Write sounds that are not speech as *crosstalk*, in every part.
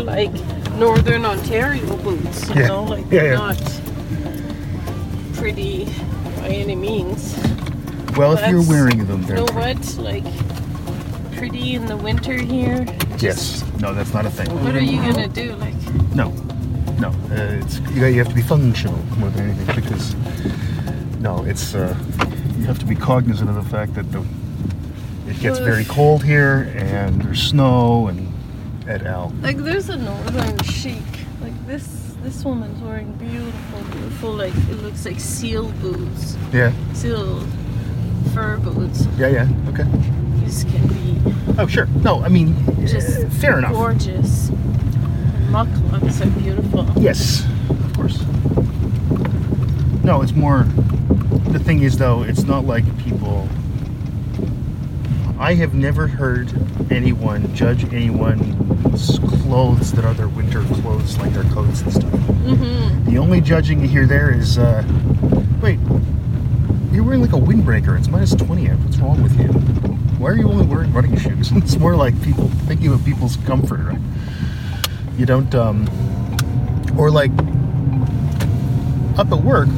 like Northern Ontario boots. You Yeah. know, like Yeah, they're yeah. not pretty by any means. Well, if you're wearing them, they're know what? Like pretty in the winter here. yes. No, that's not a thing. What are you gonna do? Like No, no. Uh, it's you, you have to be functional more than anything because no, it's uh, you have to be cognizant of the fact that the it gets very cold here and there's snow and et al. like there's a northern chic. Like this this woman's wearing beautiful, beautiful like it looks like seal boots. Yeah, Seal fur boots. yeah, yeah. Okay. These can be Oh, sure. No, I mean, just uh, fair enough. gorgeous. Mukluks are beautiful. Yes, of course. No, it's more. The thing is, though, it's not like people. I have never heard anyone judge anyone's clothes that are their winter clothes, like their coats and stuff. Mm-hmm. The only judging you hear there is, uh, wait, you're wearing like a windbreaker. It's minus 20 out. What's wrong with you? Why are you only wearing running shoes? *laughs* It's more like people thinking of people's comfort, right? You don't, um, or like up at work,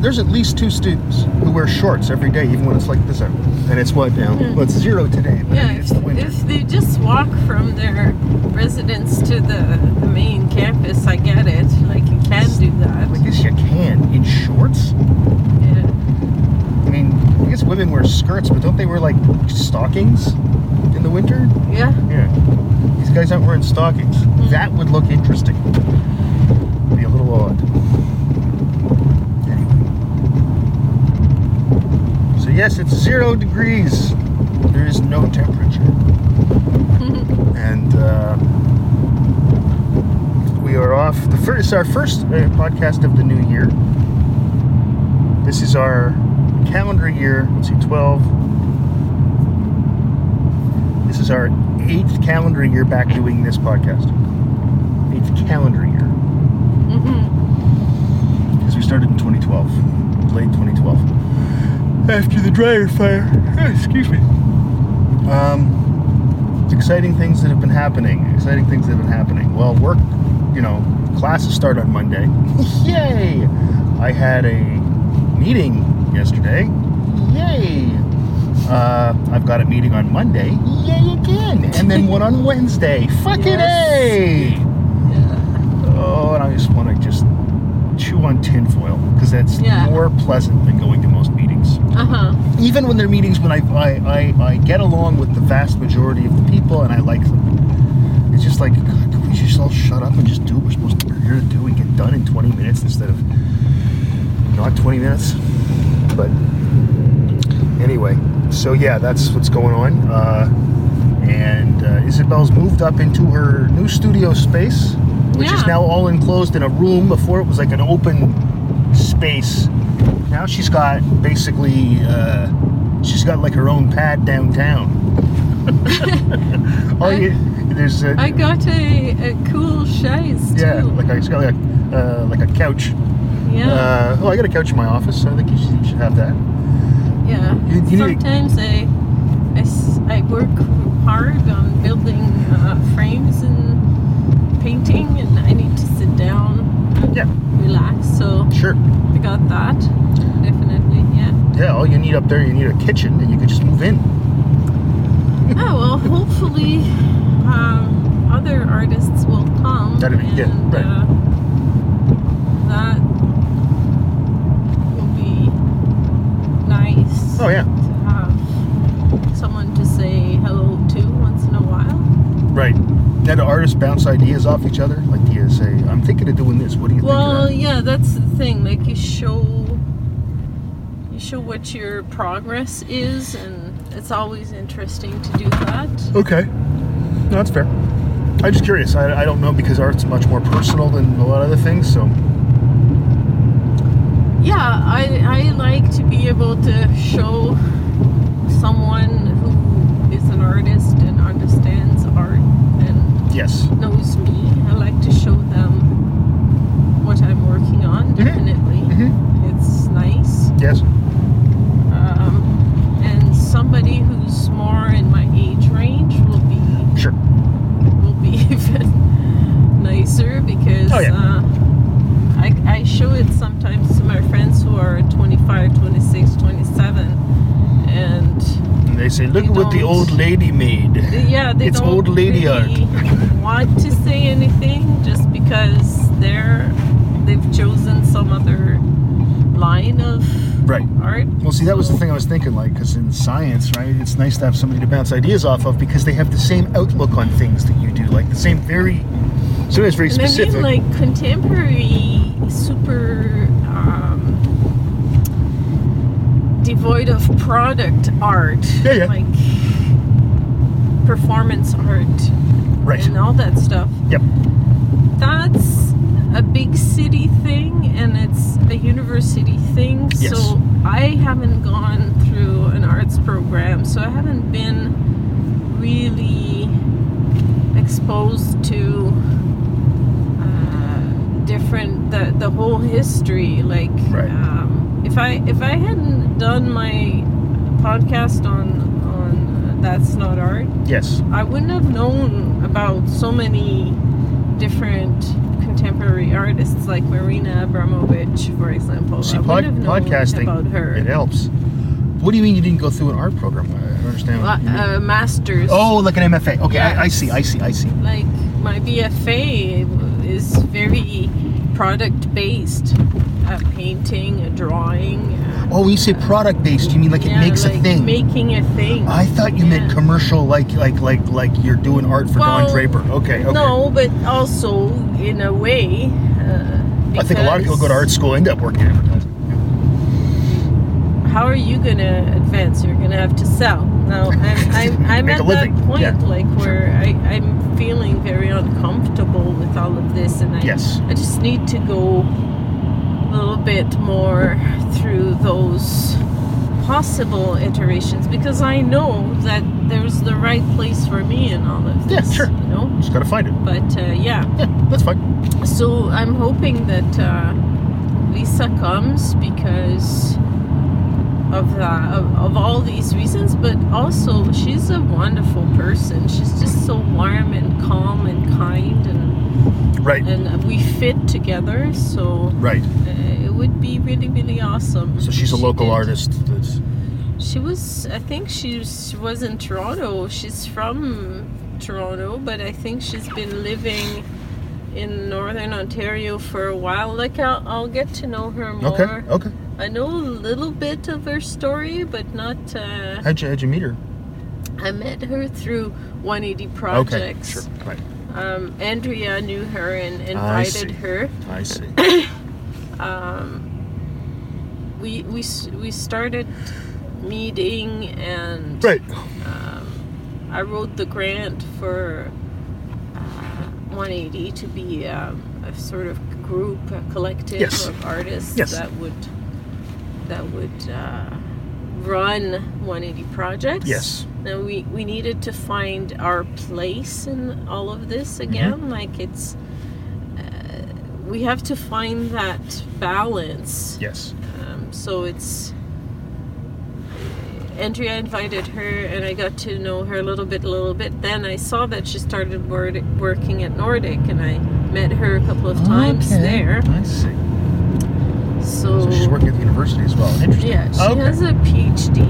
there's at least two students who wear shorts every day, even when it's like this out. And it's what now? Hmm. Well, it's zero today, but I Yeah, mean, it's the winter. if they just walk from their residence to the, the main campus, I get it. Like you can do I that. guess you can in shorts. Yeah. I mean, I guess women wear skirts, but don't they wear like stockings in the winter? Yeah. Yeah. These guys aren't wearing stockings. That would look interesting. Be a little odd. Anyway. So yes, it's zero degrees. There is no temperature. *laughs* and uh, we are off. The first, it's our first uh, podcast of the new year. This is our calendar year. Let's see, 12. This is our eighth calendar year back doing this podcast. Eighth calendar year. Mm-hmm. Because we started in 2012. Late 2012. After the dryer fire. Excuse me. Um, exciting things that have been happening. Exciting things that have been happening. Well, work, you know, classes start on Monday. *laughs* Yay! I had a meeting yesterday. Yay! Uh, I've got a meeting on Monday. Yay again! And then one on Wednesday. *laughs* Fucking Yes. A! Yeah. Oh, and I just want to just chew on tinfoil because that's Yeah. more pleasant than going to most meetings. Uh huh. Even when they're meetings when I, I, I, I get along with the vast majority of the people and I like them. It's just like, God, can we just all shut up and just do what we're supposed to we're here to do and get done in 20 minutes instead of not 20 minutes? But anyway, so yeah, that's what's going on. Uh, and uh, Isabel's moved up into her new studio space, which is now all enclosed in a room. Before it was like an open space. Now she's got basically, uh, she's got like her own pad downtown. *laughs* oh, I- there's a, I got a, a cool chaise too. yeah, like a, she's got like a, uh, like a couch. yeah. Uh, oh, I got a couch in my office, so I think you should, you should have that. yeah. you- you Sometimes I, I I work hard on building uh, frames and painting, and I need to sit down Yeah. Relax. So Sure. I got that. Definitely, yeah. Yeah, all you need up there, you need a kitchen, and you could just move in. *laughs* Oh well, hopefully um, other artists will come. That'd be- yeah, and, right. Uh, that will be nice. Oh yeah, To have someone to say hello to once in a while. right. Now do artists bounce ideas off each other? Like, say, "I'm thinking of doing this. What do you Well, think?" Well, yeah, that's the thing. Like you show, you show what your progress is, and it's always interesting to do that. Okay, no, that's fair. I'm just curious. I, I don't know because art's much more personal than a lot of other things. So Yeah, I, I like to be able to show someone who is an artist and understands art and yes. knows me. I like to show them what I'm working on, mm-hmm. definitely. Mm -hmm. It's nice. Yes. Um, and somebody who's more in my age range will be sure will be *laughs* even nicer because oh, yeah. uh, I, I show it sometimes to my friends who are 25, 26, 27 and say, "Look They at what the old lady made." yeah, they It's old lady really *laughs* want to say anything just because they're they've chosen some other line of Right. art. Well, see, that was the thing I was thinking, like, because in science, right, it's nice to have somebody to bounce ideas off of because they have the same outlook on things that you do, like the same very, so it's very And I specific. mean, like contemporary, super um, devoid of product art, Yeah, yeah. like performance art right. and all that stuff. Yep. That's a big city thing, and it's a university thing. Yes. So I haven't gone through an arts program, so I haven't been really exposed to uh, different the the whole history. Like, Right. um, if I if I hadn't done my podcast on on that's not art, Yes. I wouldn't have known about so many different contemporary artists like Marina Abramovich, for example. See, I pod- have known podcasting, about her. it helps. What do you mean you didn't go through an art program? I don't understand. what you mean. Uh, masters. oh, like an MFA. Okay, I, I see, I see, I see. Like my BFA is very product based. Uh, painting, uh, drawing. Uh, Oh, when you say product based, you mean like it yeah, makes like a thing? Making a thing. I thought you meant commercial, like like like like you're doing art for Don Draper. Okay, okay. No, but also in a way. Uh, I think a lot of people go to art school end up working in advertising. how are you gonna advance? You're gonna have to sell. Now *laughs* I'm I'm, I'm at that point yeah. like where I, I'm feeling very uncomfortable with all of this and I Yes. I just need to go a little bit more through those possible iterations because I know that there's the right place for me in all of this. Yeah, sure. You know? Just gotta find it. But uh, yeah. Yeah, that's fine. So I'm hoping that uh, Lisa comes because of that, of, of all these reasons, but also she's a wonderful person. She's just so warm and calm and kind, and Right, and we fit together. So right. uh, it would be really, really awesome. So she's a She local did- artist. That's, She was, I think she was, she was in Toronto. She's from Toronto, but I think she's been living in Northern Ontario for a while. Like I'll, I'll get to know her more. okay, okay. I know a little bit of her story, but not. Uh, How'd you, how'd you meet her? I met her through 180 Projects. Okay, sure. Right. Um, Andrea knew her and I invited her. I see. *coughs* Um, we we we started meeting and Right. um, I wrote the grant for uh, 180 to be um, a sort of group, a collective Yes. of artists Yes. that would that would uh, run 180 projects. Yes. Now we we needed to find our place in all of this Mm-hmm. again. Like it's uh, we have to find that balance. Yes. Um, so it's Andrea invited her, and I got to know her a little bit, a little bit. Then I saw that she started wor- working at Nordic, and I met her a couple of times Okay, there. I see. So, So she's working at the university as well. Interesting. yeah, she okay. has a PhD.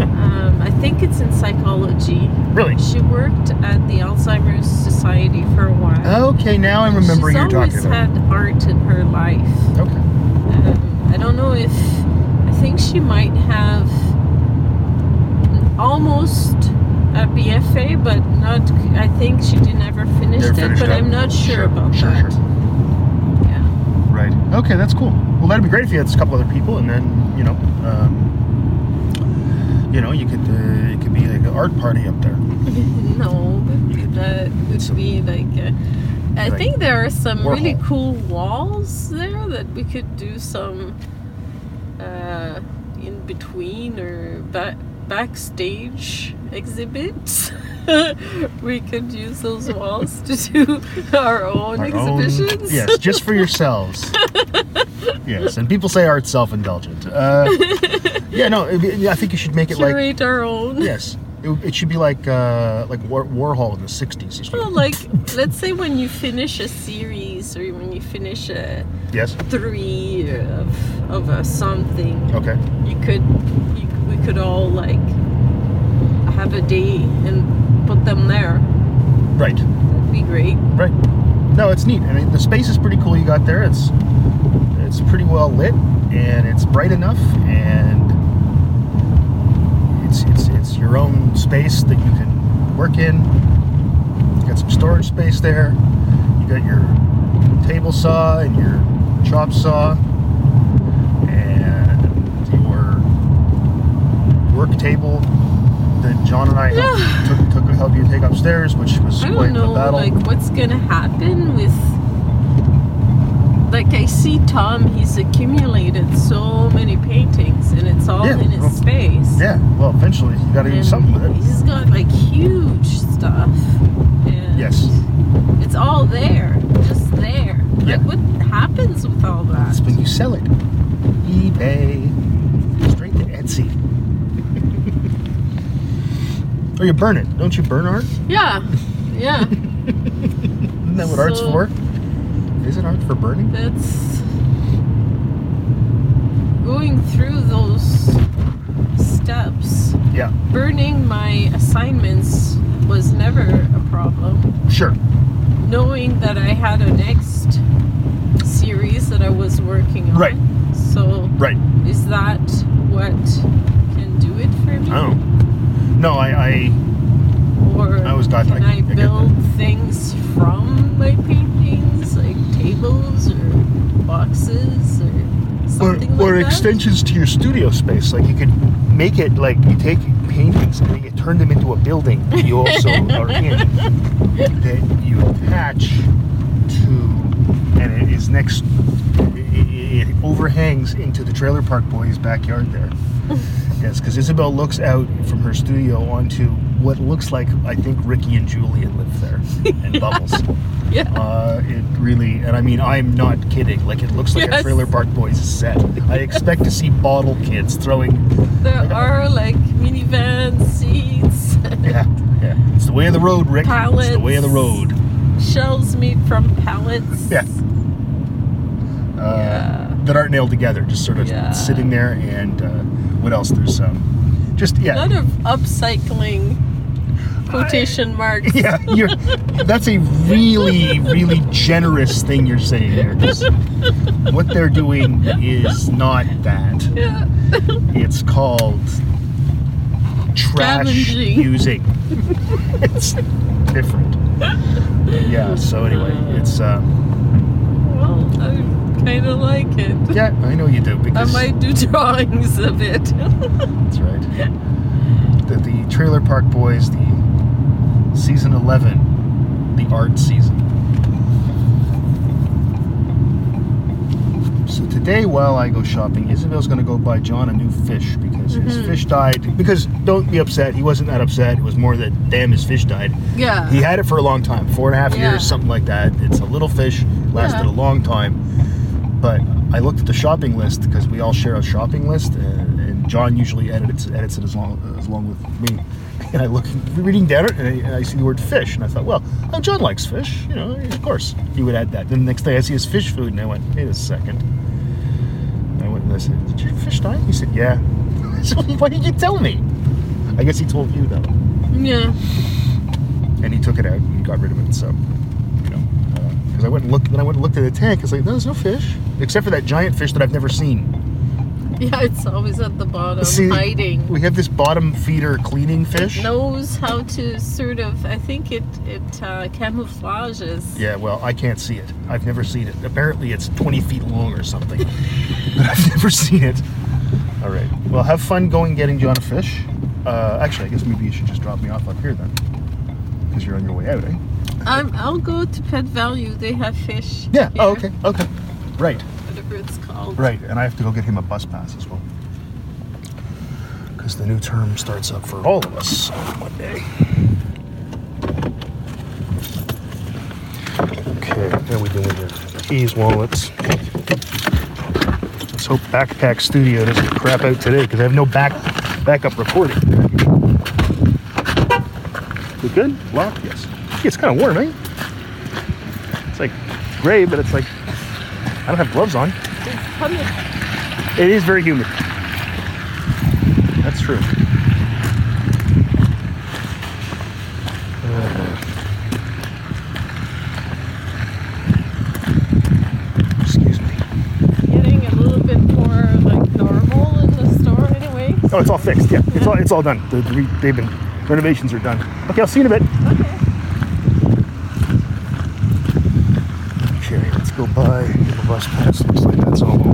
Um, I think it's in psychology. Really? She worked at the Alzheimer's Society for a while. Okay, now I'm remembering you're talking She's always had art in her life. Okay. Um, I don't know if I think she might have almost a BFA, but not. I think she did never finish Never it, but up. I'm not sure, Sure, about sure, that. sure. Yeah. Okay, that's cool. Well, that'd be great if you had a couple other people, and then you know, um, you know, you could uh, it could be like an art party up there. *laughs* no, You could- that would be like. Uh, I Like think there are some really cool walls there that we could do some uh, in between or back backstage exhibits. *laughs* *laughs* we could use those walls to do our own Our own- exhibitions. yes, just for yourselves. *laughs* yes, and people say art's self-indulgent. Uh, yeah, no, I think you should make it like create our own. yes, it, it should be like uh, like War, Warhol in the '60s. You should- Well, like, let's say when you finish a series or when you finish a yes. three of, of a something, Okay. you could, you, we could all like have a day and put them there. Right. That'd be great. Right. No, it's neat. I mean, the space is pretty cool you got there. It's it's pretty well lit and it's bright enough and it's it's it's your own space that you can work in. You got some storage space there. You got your table saw and your chop saw and your work table that John and I helped, took, took helped you take upstairs, which was I quite don't know, the battle. like what's gonna happen with. Like I see Tom, he's accumulated so many paintings, and it's all Yeah, in his well, space. Yeah, well, eventually you got to do something with it. He's got like huge stuff. And Yes. It's all there, just there. Yeah. Like what happens with all that? That's when you sell it. eBay, straight to Etsy. Oh, or you burn it. Don't you burn art? Yeah, yeah. *laughs* Isn't that what art's for? Is it art for burning? That's going through those steps. Yeah, Burning my assignments was never a problem. sure. Knowing that I had a next series that I was working on. Right. So Right. is that what can do it for me? I don't know. No, I, I Or I was got- can I- I, I build things from my paintings, like tables or boxes or or, something or like that? extensions to your studio space. Like you could make it like you take paintings and you turn them into a building that you also *laughs* are in that you attach to, and it is next. It, it overhangs into the Trailer Park Boys' backyard there. *laughs* yes, because Isabel looks out from her studio onto what looks like I think Ricky and Julian live there, and *laughs* Bubbles. Yeah. Uh, it really, and I mean, I'm not kidding. Like, it looks like a Yes. Trailer Park Boys set. I expect to see bottle kids throwing. There are like minivan seats, Yeah, yeah. It's the way of the road, Rick. It's the way of the road. shelves made from pallets. Yeah. Uh, Yeah. That aren't nailed together, just sort of Yeah. sitting there. And uh, what else? There's um, just yeah. A lot of upcycling quotation marks. yeah. You're, that's a really, really generous thing you're saying there. what they're doing is not that. Yeah. It's called trash using. it's different. Yeah. So anyway, it's uh, I kind of like it. yeah. I know you do I because might do drawings of it. *laughs* that's right. The, the Trailer Park Boys, the season eleven, the art season. So today, while I go shopping, Isabel's going to go buy John a new fish because his Mhm. fish died. Because don't be upset, he wasn't that upset. It was more that damn his fish died. yeah. He had it for a long time, four and a half Yeah. years, something like that. It's a little fish, lasted Yeah. a long time. But I looked at the shopping list because we all share a shopping list, and, and John usually edits edits it as long as long with me. And I look reading down it, and I, and I see the word fish, and I thought, well, oh, John likes fish, you know, of course he would add that. Then the next day I see his fish food, and I went, wait a second. And I went and I said, did your fish die? He said, yeah. *laughs* so why did you tell me? I guess he told you though yeah. and he took it out and got rid of it. So, you because I went and looked, then I went and looked at the tank. It's like there's no fish except for that giant fish that I've never seen. Yeah, it's always at the bottom, See, hiding. We have this bottom feeder cleaning fish. It knows how to sort of. I think it it uh, camouflages. Yeah, well, I can't see it. I've never seen it. Apparently, it's 20 feet long or something, *laughs* but I've never seen it. All right. Well, have fun going getting John a fish. Uh, actually, I guess maybe you should just drop me off up here then, because you're on your way out, eh? Um, I'll go to Pet Valu. They have fish. Yeah. Oh, okay. Okay. Right. Whatever it's called. Right, and I have to go get him a bus pass as well. Because the new term starts up for all of us on Monday. Okay, What are we doing here? Keys, wallets. Let's hope Backpack Studio doesn't crap out today because I have no back backup recording. We good? Well, Yes. It's kind of warm, eh? It's like gray, but it's like I don't have gloves on. It is very humid. That's true. Excuse me. Getting a little bit more like normal in the store, anyway. Oh, it's all fixed. Yeah, yeah. it's all it's all done. They've been renovations are done. Okay, I'll see you in a bit. Okay. Okay, let's go by the bus pass. Looks like that's all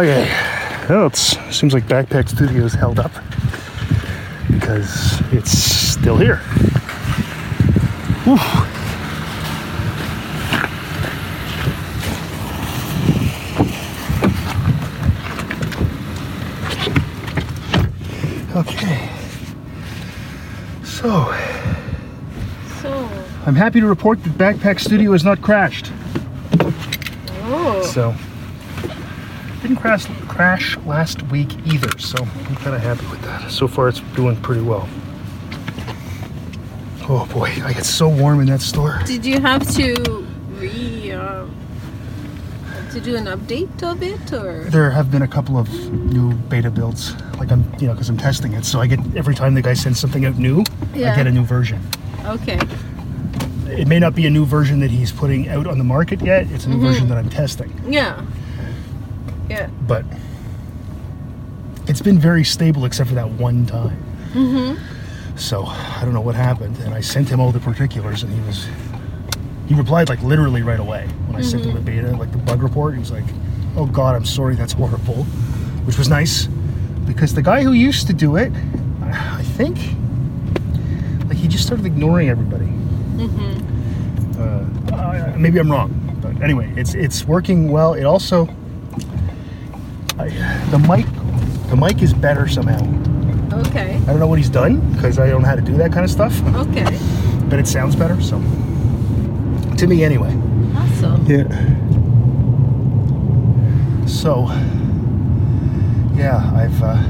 Okay. Well, it seems like Backpack Studios held up because it's still here. Whew. Okay. So, So, I'm happy to report that Backpack Studio has not crashed. oh, So didn't crash crash last week either. So I'm kind of happy with that. So far, it's doing pretty well. Oh boy, I get so warm in that store. did you have to re um, to do an update of it or? There have been a couple of new beta builds, like I'm, you know, because I'm testing it. So I get every time the guy sends something out new, I get a new version. Okay. It may not be a new version that he's putting out on the market yet. It's a new version that I'm testing. Yeah. Yeah. but it's been very stable except for that one time. So I don't know what happened, and I sent him all the particulars, and he was he replied like literally right away when I sent him the beta, like the bug report. He was like, "Oh God, I'm sorry, that's horrible," which was nice because the guy who used to do it, I think, like he just started ignoring everybody. Uh, uh, maybe I'm wrong, but anyway, it's it's working well. It also the mic, the mic is better somehow. Okay. I don't know what he's done because I don't know how to do that kind of stuff, Okay. but it sounds better. So, to me anyway. Awesome. Yeah. So, yeah, I've. Uh,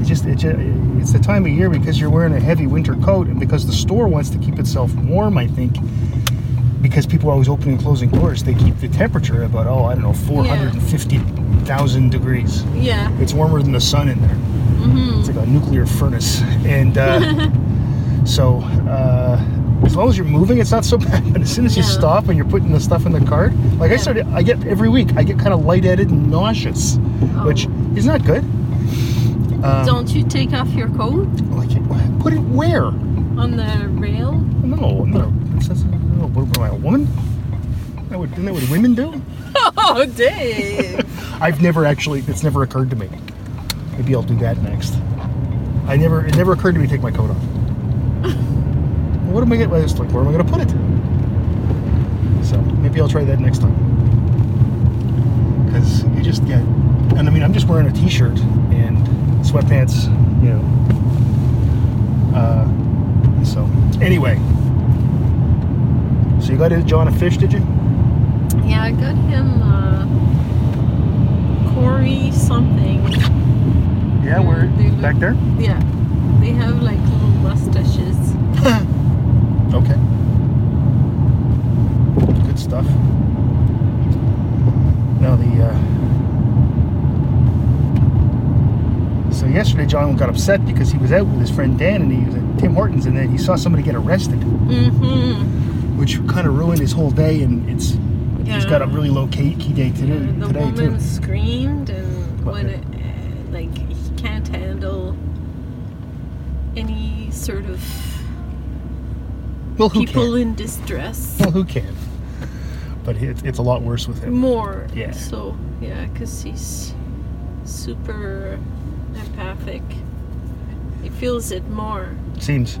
it just, it just it's the time of year because you're wearing a heavy winter coat and because the store wants to keep itself warm. I think because people are always opening and closing doors, they keep the temperature about oh I don't know 450,000 degrees. Yeah. It's warmer than the sun in there. Mm-hmm. It's like a nuclear furnace, and uh, *laughs* so uh, as long as you're moving, it's not so *laughs* bad. But as soon as you Yeah. stop and you're putting the stuff in the cart, like I Yeah. started, I get every week, I get kind of lightheaded and nauseous, which Oh. is not good. Um, Don't you take off your coat like put it where? on the rail? No, I'm not. A, it's, it's, no, what, am I a woman? That would, isn't that what women do? *laughs* Oh, Dave. I've never actually. It's never occurred to me. Maybe I'll do that next. I never. It never occurred to me to take my coat off. *laughs* what am I gonna? It's like, where am I gonna put it? So maybe I'll try that next time. Because you just get, and I mean, I'm just wearing a t-shirt and sweatpants, you know. Uh, so anyway, so you got John a fish, did you? yeah, I got him uh, Corey something. Yeah, They look- back there? Yeah. They have like little mustaches. *laughs* Okay. Good stuff. Now the uh, so yesterday John got upset because he was out with his friend Dan and he was at Tim Hortons and then he saw somebody get arrested, Mm-hmm. which kind of ruined his whole day and it's he's got a really low key, key day today, the today woman too. screamed and when it, uh, like he can't handle any sort of Well, people can? in distress. Well, who can? But it's, it's a lot worse with him. More. Yeah. So yeah, because he's super empathic. He feels it more. Seems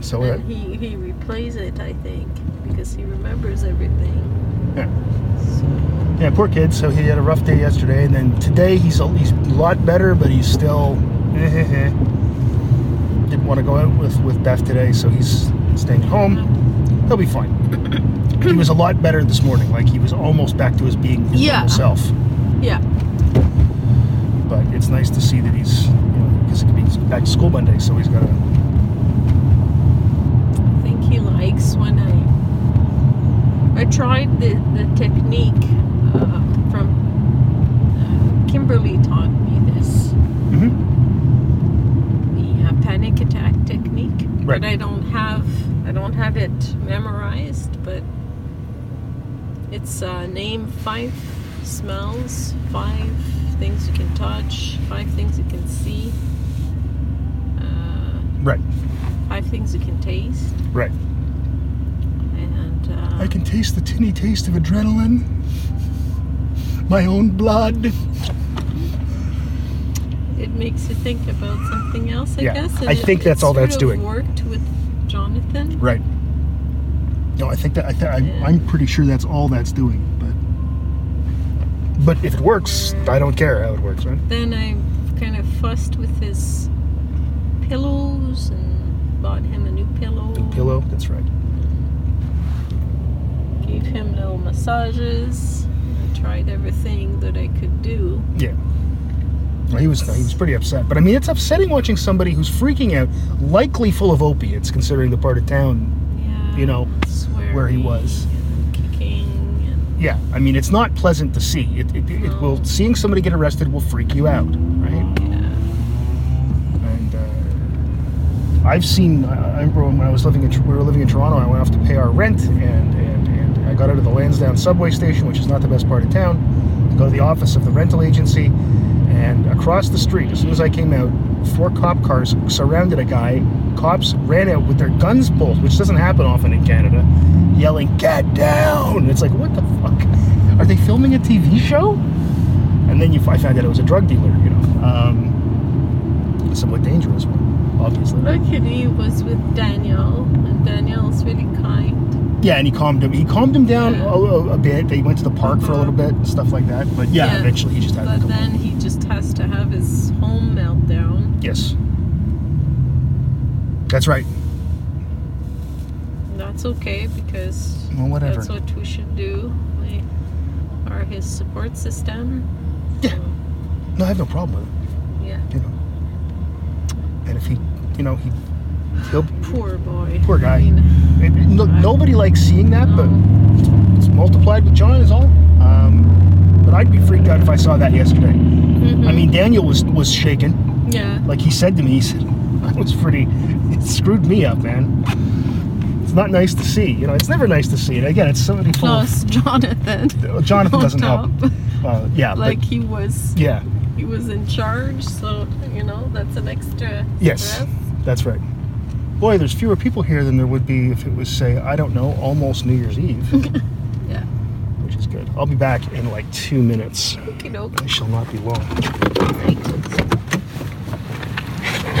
so. Uh, he he replays it, I think, because he remembers everything. yeah. Yeah, poor kid. So he had a rough day yesterday, and then today he's a, he's a lot better, but he's still mm-hmm. didn't want to go out with with Beth today, so he's staying home. He'll be fine. he was a lot better this morning. Like he was almost back to his being his Yeah. normal self. yeah. But it's nice to see that he's you know because he's back to school Monday, so he's got to. I think he likes when I I tried the the technique Kimberly taught me this hmm the uh, panic attack technique, Right. but I don't have I don't have it memorized, but it's uh, name five smells, five things you can touch, five things you can see, uh, Right, five things you can taste, right. and uh, I can taste the tinny taste of adrenaline. My own blood. Makes you think about something else. I Yeah, guess. I it- think it that's all that's doing. Worked with Jonathan. Right. No, I think that I th- Yeah. I, I'm pretty sure that's all that's doing. But but if it works, I don't care how it works, right? Then I kind of fussed with his pillows and bought him a new pillow. The pillow. That's right. Gave him little massages. I tried everything that I could do. Yeah. He was he was pretty upset. But I mean, it's upsetting watching somebody who's freaking out, likely full of opiates, considering the part of town. Yeah. You know, where he was. And Yeah. I mean, it's not pleasant to see. It it, it will seeing somebody get arrested will freak you out, right? yeah. And uh, I've seen. I remember when I was living in we were living in Toronto. I went off to pay our rent, and and and I got out of the Lansdowne subway station, which is not the best part of town, to go to the office of the rental agency. And across the street, as soon as I came out, four cop cars surrounded a guy. Cops ran out with their guns pulled, which doesn't happen often in Canada, yelling "Get down!" It's like, what the fuck? Are they filming a TV show? And then you, I found out it was a drug dealer. You know. Um, a somewhat dangerous one, obviously. Luckily, he was with Danielle, and Danielle's really kind yeah, and he calmed him. He calmed him down yeah. a, a, bit. They went to the park for a little bit, stuff like that. But yeah, yeah. eventually he just had. But then he just has to have his home meltdown. Yes, that's right. That's okay because well, whatever. That's what we should do. We are his support system. Yeah. So. No, I have no problem with it. Yeah. You know, and if he, you know, he he'll. Poor boy. Poor guy. I mean, no, nobody likes seeing that, but it's multiplied with John is all. Um, but I'd be freaked out if I saw that yesterday. Mhm. I mean, Daniel was was shaken. yeah. Like he said to me, he said, *laughs* "I was pretty. It screwed me up, man." It's not nice to see. You know, it's never nice to see. And again, it's somebody full. Jonathan. Jonathan on doesn't help. *laughs* Uh, yeah, Like but he was yeah, he was in charge, so you know that's an extra Yes. stress. that's right. Boy, there's fewer people here than there would be if it was, say, I don't know, almost New Year's Eve, *laughs* Yeah. which is good. I'll be back in like two minutes. Okie doke. I shall not be long. Right.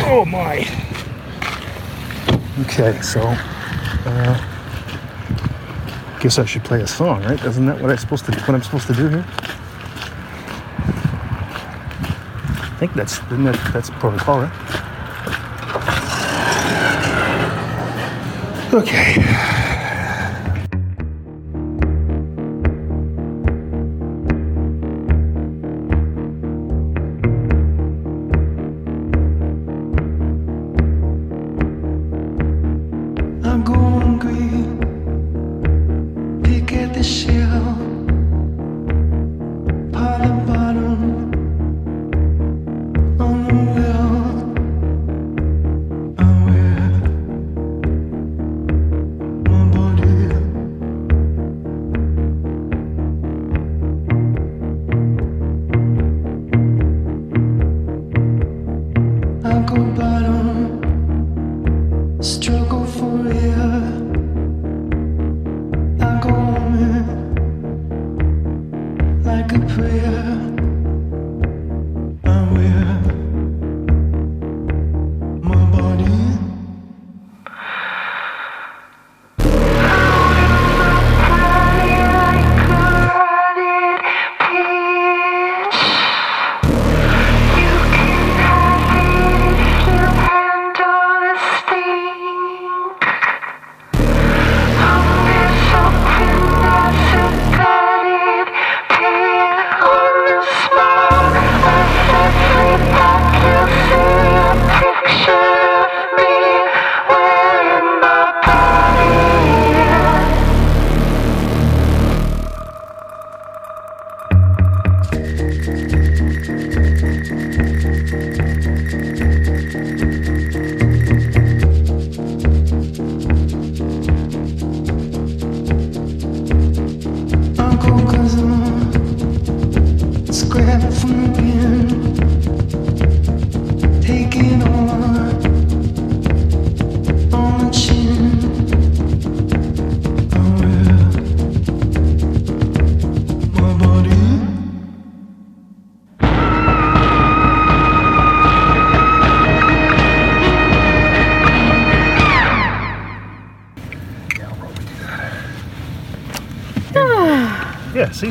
Oh my. Okay, so uh, guess I should play a song, right? Isn't that what I supposed to what I'm supposed to do here? I think that's that, that's protocol, right? Okay.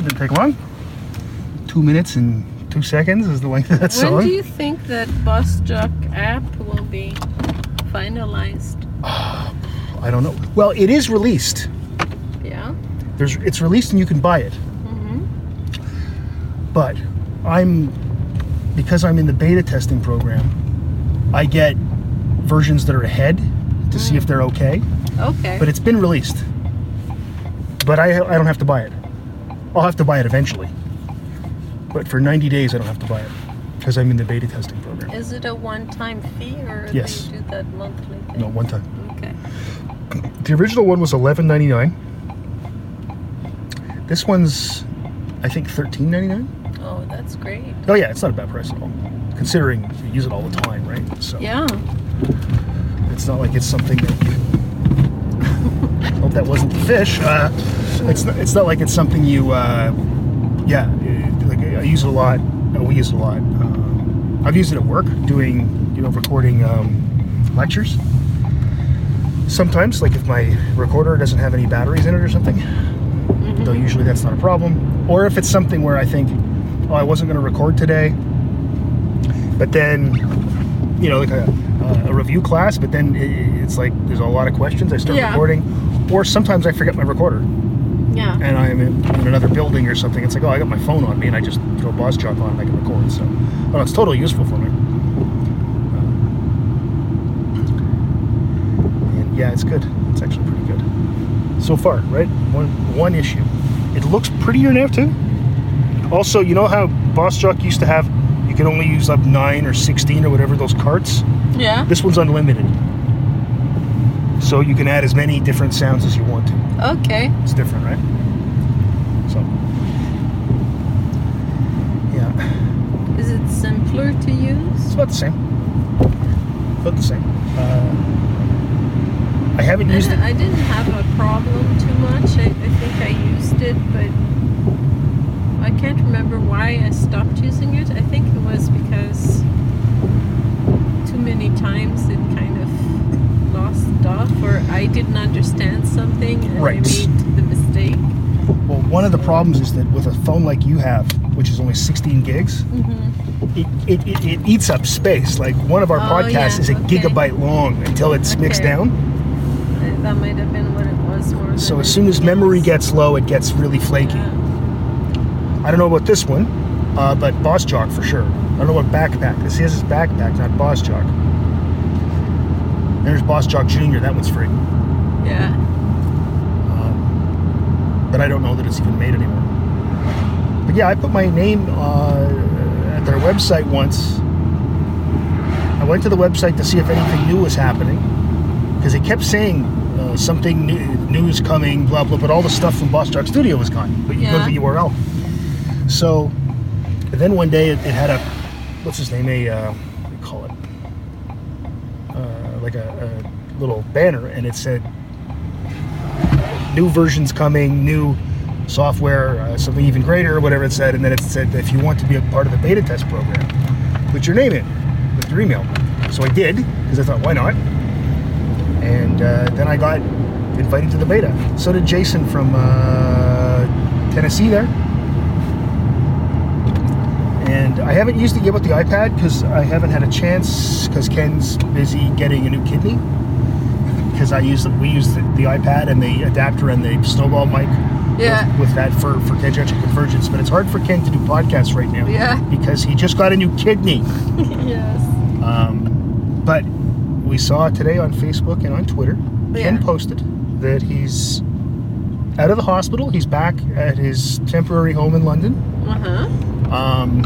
Didn't take long. Two minutes and two seconds is the length of that When song. When do you think that Bus Jock app will be finalized? *sighs* I don't know. Well, it is released. Yeah. There's, it's released and you can buy it. Mm-hmm. But I'm, because I'm in the beta testing program, I get versions that are ahead to see if they're okay. Okay. But it's been released. But I, I don't have to buy it. I'll have to buy it eventually. But for 90 days, I don't have to buy it because I'm in the beta testing program. Is it a one-time fee or Yes. you do that monthly thing? No, one time. Okay. The original one was $11.99. This one's, I think, $13.99. Oh, that's great. Oh yeah, it's not a bad price at all, considering you use it all the time, right? So Yeah. it's not like it's something that. *laughs* hope that wasn't the fish. Uh, it's not, it's not like it's something you. Uh, yeah, it- like I use it a lot. Uh, we use it a lot. Uh, I've used it at work doing, you know, recording um, lectures. Sometimes, like if my recorder doesn't have any batteries in it or something, though usually that's not a problem. Or if it's something where I think, oh, I wasn't going to record today, but then you know, like a, a review class, but then i it's like there's a lot of questions. I start Yeah. recording, or sometimes I forget my recorder Yeah. and I'm in, in another building or something. It's like, oh, I got my phone on me, and I just throw Boss Jock on and I can record. So, oh, it's totally useful for me. Uh, and yeah, it's good. It's actually pretty good so far, right? One one issue. It looks prettier now too. Also, you know how Boss Jock used to have, you could only use up nine or sixteen or whatever those carts. Yeah. This one's unlimited, so you can add as many different sounds as you want to. Okay. It's different, right? So, yeah, Is it simpler to use? it's about the same. About the same. Uh, I haven't used it. I didn't have a problem too much. I, I think I used it, but I can't remember why I stopped using it. I think it was because too many times it kind of lost stuff, or I didn't understand something and Right. The mistake. Well, one of the problems is that with a phone like you have, which is only 16 gigs, it, it, it, it eats up space. Like one of our Oh, podcasts yeah, is a okay. gigabyte long until it's mixed down. That might have been what it was. So as soon as memory gets low, it gets really flaky. Yeah. I don't know about this one, uh, but Boss Jock for sure. I don't know what backpack. This is his backpack, not Boss Jock. There's Boss Jock Jr. That one's free. yeah. But I don't know that it's even made anymore. But yeah, I put my name uh, at their website once. I went to the website to see if anything new was happening because they kept saying uh, something new, new is coming, blah blah. But all the stuff from Boss Jock Studio was gone. But you go to the URL. So then one day it, it had a what's his name a uh, what do you call it uh, like a, a little banner and it said new versions coming, new software, uh, something even greater, or whatever it said. And then it said if you want to be a part of the beta test program, put your name in with your email. So I did because I thought, why not? And uh, then I got invited to the beta. So did Jason from uh, Tennessee there. And I haven't used it yet with the iPad because I haven't had a chance because Ken's busy getting a new kidney because I use we use the, the iPad and the adapter and the snowball mic Yeah. with, with that for for tangential convergence. But it's hard for Ken to do podcasts right now Yeah. because he just got a new kidney. *laughs* yes. Um, but we saw today on Facebook and on Twitter, Ken posted that he's out of the hospital. He's back at his temporary home in London. Uh huh. Um,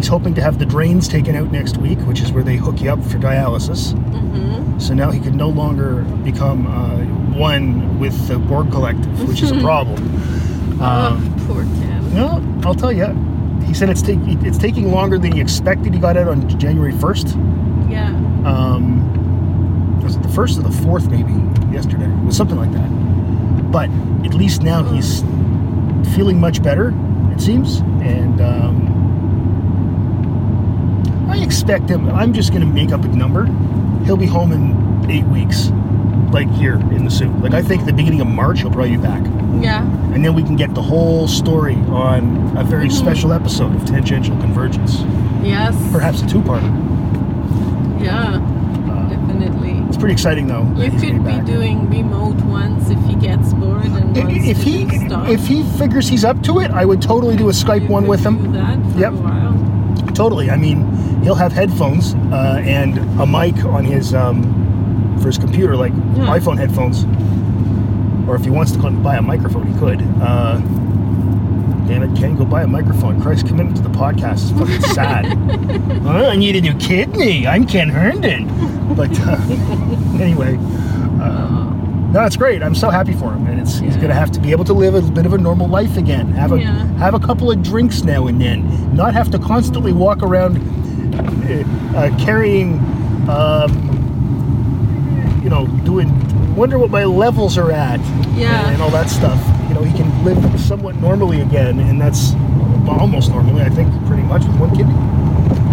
he's hoping to have the drains taken out next week, which is where they hook you up for dialysis. Mm-hmm. So now he can no longer become uh, one with the Borg Collective, which is a *laughs* problem. Um, oh, poor Ken. no, I'll tell you. He said it's, take, it's taking longer than he expected. He got out on January 1st. Yeah. Um, was it the 1st or the 4th, maybe, yesterday? It was something like that. But at least now he's feeling much better, it seems. And um, I expect him, I'm just going to make up a number. He'll be home in eight weeks, like here in the suit. Like, I think the beginning of March, he'll probably be back. Yeah. And then we can get the whole story on a very mm-hmm. special episode of Tangential Convergence. Yes. Perhaps a two parter. Yeah. Definitely. It's pretty exciting, though. You could be doing remote ones if he gets bored and wants If to he if he figures he's up to it, I would totally do a Skype You one with him. Yep. Totally. I mean, he'll have headphones uh, and a mic on his um, for his computer, like Yeah. iPhone headphones. Or if he wants to go and buy a microphone, he could. Uh, damn it, Ken, go buy a microphone. Christ's commitment to the podcast is fucking *laughs* sad. oh, I need a new kidney. I'm Ken Herndon. But uh, *laughs* anyway, uh, no, it's great. I'm so happy for him, and it's he's gonna have to be able to live a bit of a normal life again. Have a Yeah. have a couple of drinks now and then. Not have to constantly walk around uh, uh, carrying, um, you know, doing. Wonder what my levels are at, Yeah. and all that stuff. You know, he can live somewhat normally again, and that's almost normally, I think, pretty much with one kidney.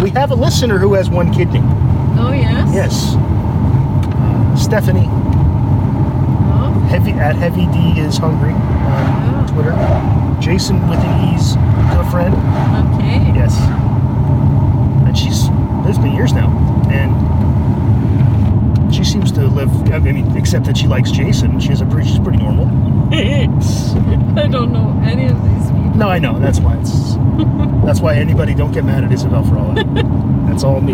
We have a listener who has one kidney. Oh yes. Yes, uh, Stephanie heavy at heavy D is hungry on oh. Twitter. Jason with an E's girlfriend. Okay. Yes. And she's lived been years now, and she seems to live. I mean, except that she likes Jason. She has a pretty. She's pretty normal. *laughs* I don't know any of these no, I know. That's why it's. that's why anybody don't get mad at Isabel for all that. *laughs* that's all me.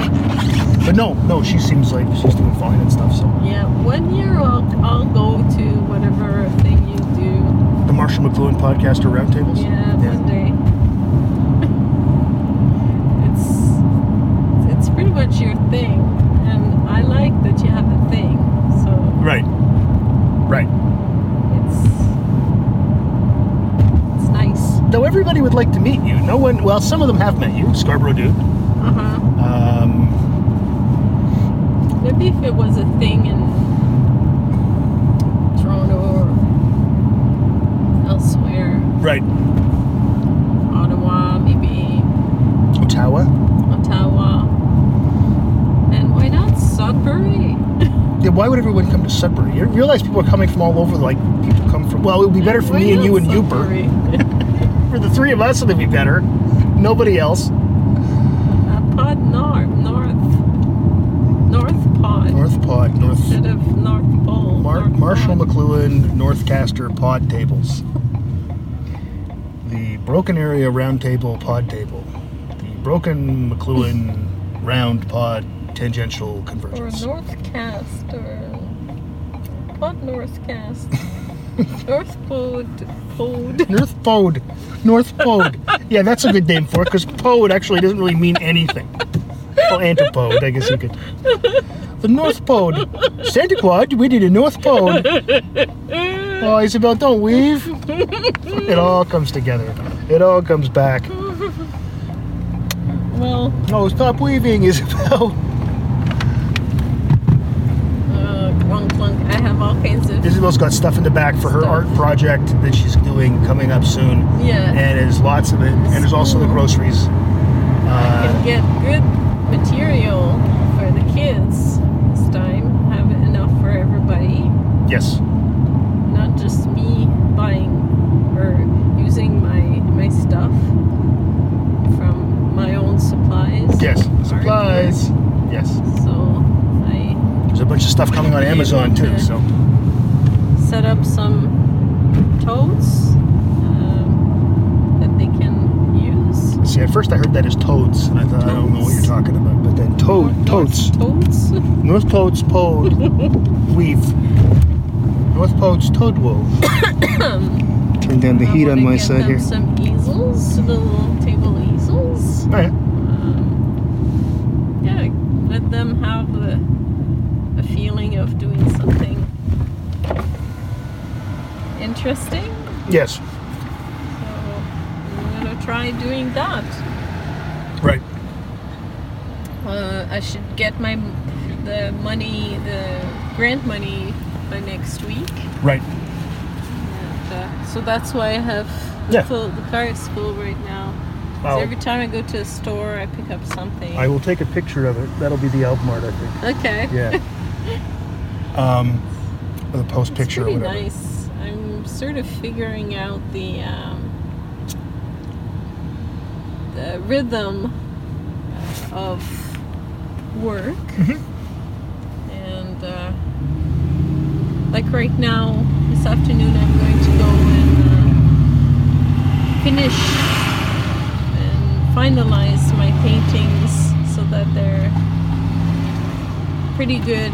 But no, no, she seems like she's doing fine and stuff. So Yeah, one year I'll, I'll go to whatever thing you do. the Marshall McLuhan podcast or roundtables. Yeah, one day. *laughs* it's it's pretty much your thing, and I like that you have a thing. So Right. Right. it's it's nice. Though everybody would like to meet you. No one. Well, some of them have met you. Scarborough dude. Uh huh. Um, Maybe if it was a thing in Toronto or elsewhere, right. Ottawa, maybe Ottawa. Ottawa, and why not Sudbury? *laughs* Yeah. Why would everyone come to Sudbury? You realize people are coming from all over. Like people come from. Well, it would be better for me and you and Uber. *laughs* For the three of us, it'd be better. Nobody else. Uh, Pod North, North, North Pod North Pod. North. instead of North Pole. Mar- North Marshall Pod. McLuhan Northcaster pod tables. The Broken Area Round Table pod table. The Broken McLuhan *laughs* Round Pod tangential convergence. Or Pod Northcast. *laughs* North Pod North Pod. North Pod. Yeah, that's a good name for it because pod actually doesn't really mean anything. Well, antipode, I guess you could. The North Pod. Santa Claus, we did a North Pod. Oh, Isabel, don't weave. It all comes together. It all comes back. Well, Oh, stop weaving, Isabel. uh, clunk clunk. I have all kinds of Isabel's got stuff in the back for her Stuff. art project that she's doing coming up soon. yeah. And there's lots of it. And there's also the groceries. I can Uh, get good material for the kids this time. Have enough for everybody. yes. not just me buying or using my my stuff from my own supplies. Yes. Supplies. Yes. So I There's a bunch of stuff coming on Amazon too. So set up some toads um, that they can use. see, at first I heard that as toads, and I thought I don't know what you're talking about. But then toad, toads, Totes. North Toads, Pode, *laughs* weave. North Podes, Toad wove. *coughs* Turn down the heat on my side here. Some easels, the little table easels. Oh, yeah. um, yeah, let them have a, a feeling of doing something interesting. Yes. So I'm gonna try doing that. Right. Uh, I should get my the money, the grant money by next week. Right. And, uh, so that's why I have the, Yeah. full, the car is full right now. I'll- every time I go to a store, I pick up something. I will take a picture of it. That'll be the album art, I think. okay. Yeah. *laughs* um, the post It's picture whatever. nice. Sort of figuring out the um, the rhythm of work, Mhm. and uh, like right now, this afternoon, I'm going to go and uh, finish and finalize my paintings so that they're pretty good.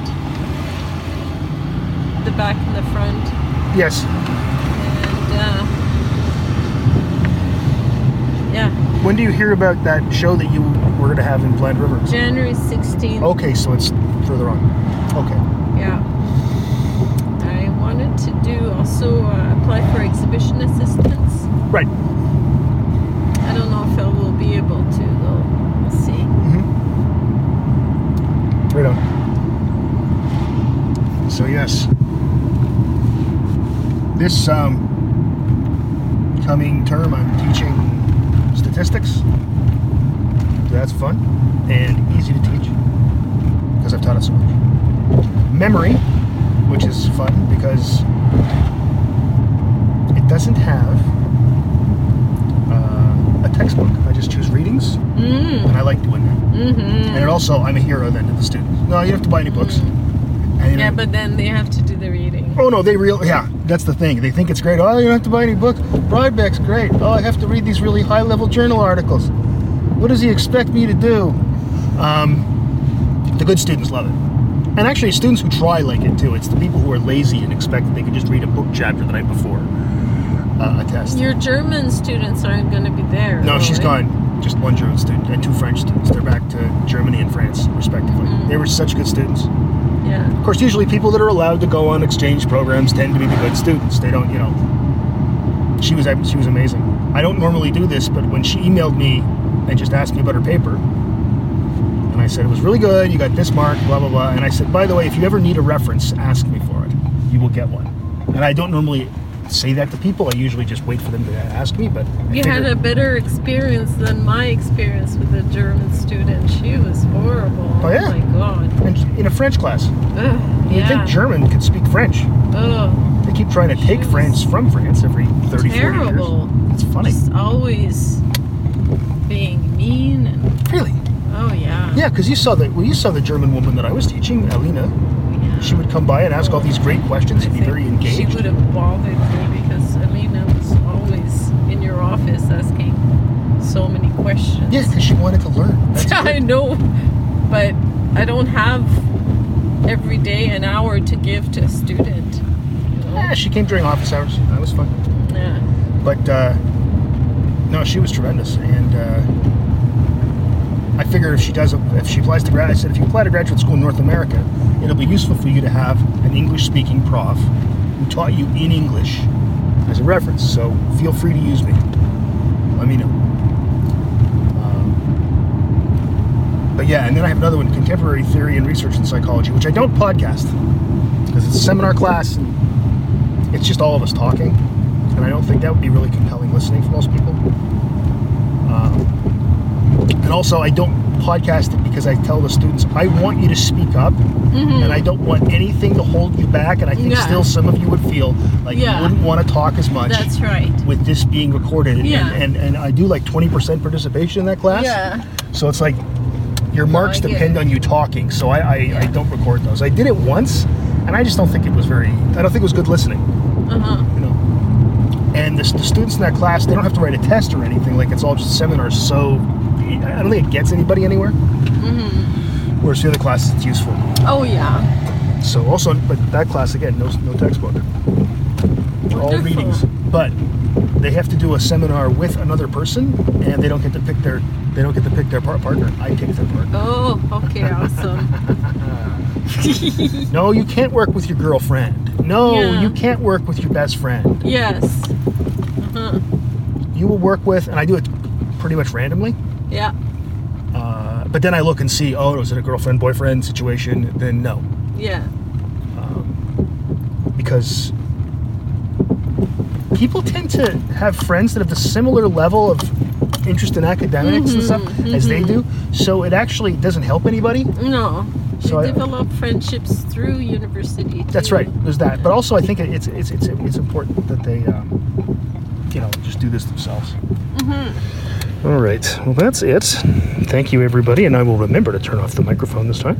The back and the front Yes. and uh, yeah When do you hear about that show that you were going to have in Blind River? january 16th Okay, so it's further on. Okay. yeah i wanted to do also uh, apply for exhibition assistance Right. i don't know if i will be able to though we'll see Right on. So yes, this um, coming term I'm teaching statistics. So that's fun and easy to teach because I've taught it so much. Memory, which is fun because it doesn't have uh, a textbook. I just choose readings, mm, and I like doing that. mm-hmm. And it also, I'm a hero then to the students. No, you don't have to buy any books. And, Yeah, but then they have to do the reading. Oh no, they real yeah. That's the thing. They think it's great. Oh, you don't have to buy any books. Broadbeck's great. Oh, I have to read these really high-level journal articles. What does he expect me to do? Um, the good students love it, and actually, students who try like it too. It's the people who are lazy and expect that they can just read a book chapter the night before uh, a test. Your German students aren't going to be there. no, she's gone. Just one German student and two French students. They're back to Germany and France, respectively. They were such good students. Yeah. Of course, usually people that are allowed to go on exchange programs tend to be the good students. They don't, you know. She was she was amazing. I don't normally do this, but when she emailed me and just asked me about her paper, and I said it was really good. You got this mark, blah blah blah. And I said, by the way, if you ever need a reference, ask me for it. You will get one. And I don't normally say that to people. I usually just wait for them to ask me. But I You had a better experience than my experience with a German student. She was horrible. Oh, yeah? Oh, my god. and in a French class. Ugh, You yeah. think German could speak French? Ugh, They keep trying to take She was France from France every 30, 40 terrible. years. It's funny. Just always being mean and Really? oh yeah. Yeah, because you saw the well, you saw the German woman that I was teaching, Alina. She would come by and ask all these great questions and be very engaged. She would have bothered me because Alina was always in your office asking so many questions. Yeah, because she wanted to learn. *laughs* I know, but I don't have every day an hour to give to a student. You know? Yeah, she came during office hours. That was fun. Yeah. But uh, no, she was tremendous, and uh, I figure if she does, if she applies to grad, I said if you apply to graduate school in North America, it'll be useful for you to have an English-speaking prof who taught you in English as a reference. So feel free to use me. Let me know. Um, but yeah, and then I have another one, contemporary theory and research in psychology, which I don't podcast because it's a seminar class and it's just all of us talking, and I don't think that would be really compelling listening for most people. Um, and also, I don't podcast because I tell the students I want you to speak up, and I don't want anything to hold you back. And I think Mm-hmm. Yeah. still some of you would feel like Yeah. you wouldn't want to talk as much That's right. with this being recorded. And, Yeah. and, and I do like 20% participation in that class. Yeah. So it's like your marks get depend it. on you talking. So I, I, I don't record those. I did it once, and I just don't think it was very. I don't think it was good listening. Uh huh. You know. And the, the students in that class, they don't have to write a test or anything. Like it's all just seminars. So I don't think it gets anybody anywhere. Mm-hmm. Whereas the other classes, it's useful. Oh yeah. So also, but that class again, no no textbook. They're all Wonderful. readings, but they have to do a seminar with another person, and they don't get to pick their they don't get to pick their par- partner. I pick their partner. Oh, okay, awesome. No, you can't work with your girlfriend. No, Yeah. you can't work with your best friend. yes. Uh-huh. You will work with, and I do it pretty much randomly. Yeah. Uh, but then I look and see, oh, is it a girlfriend boyfriend situation? Then no, Yeah. because people tend to have friends that have the similar level of interest in academics and stuff as they do. So it actually doesn't help anybody. No. So I- develop friendships through university. That's right. There's that. But also, I think it's it's it's it's important that they, um, you know, just do this themselves. All right. Well, that's it. Thank you, everybody, and I will remember to turn off the microphone this time.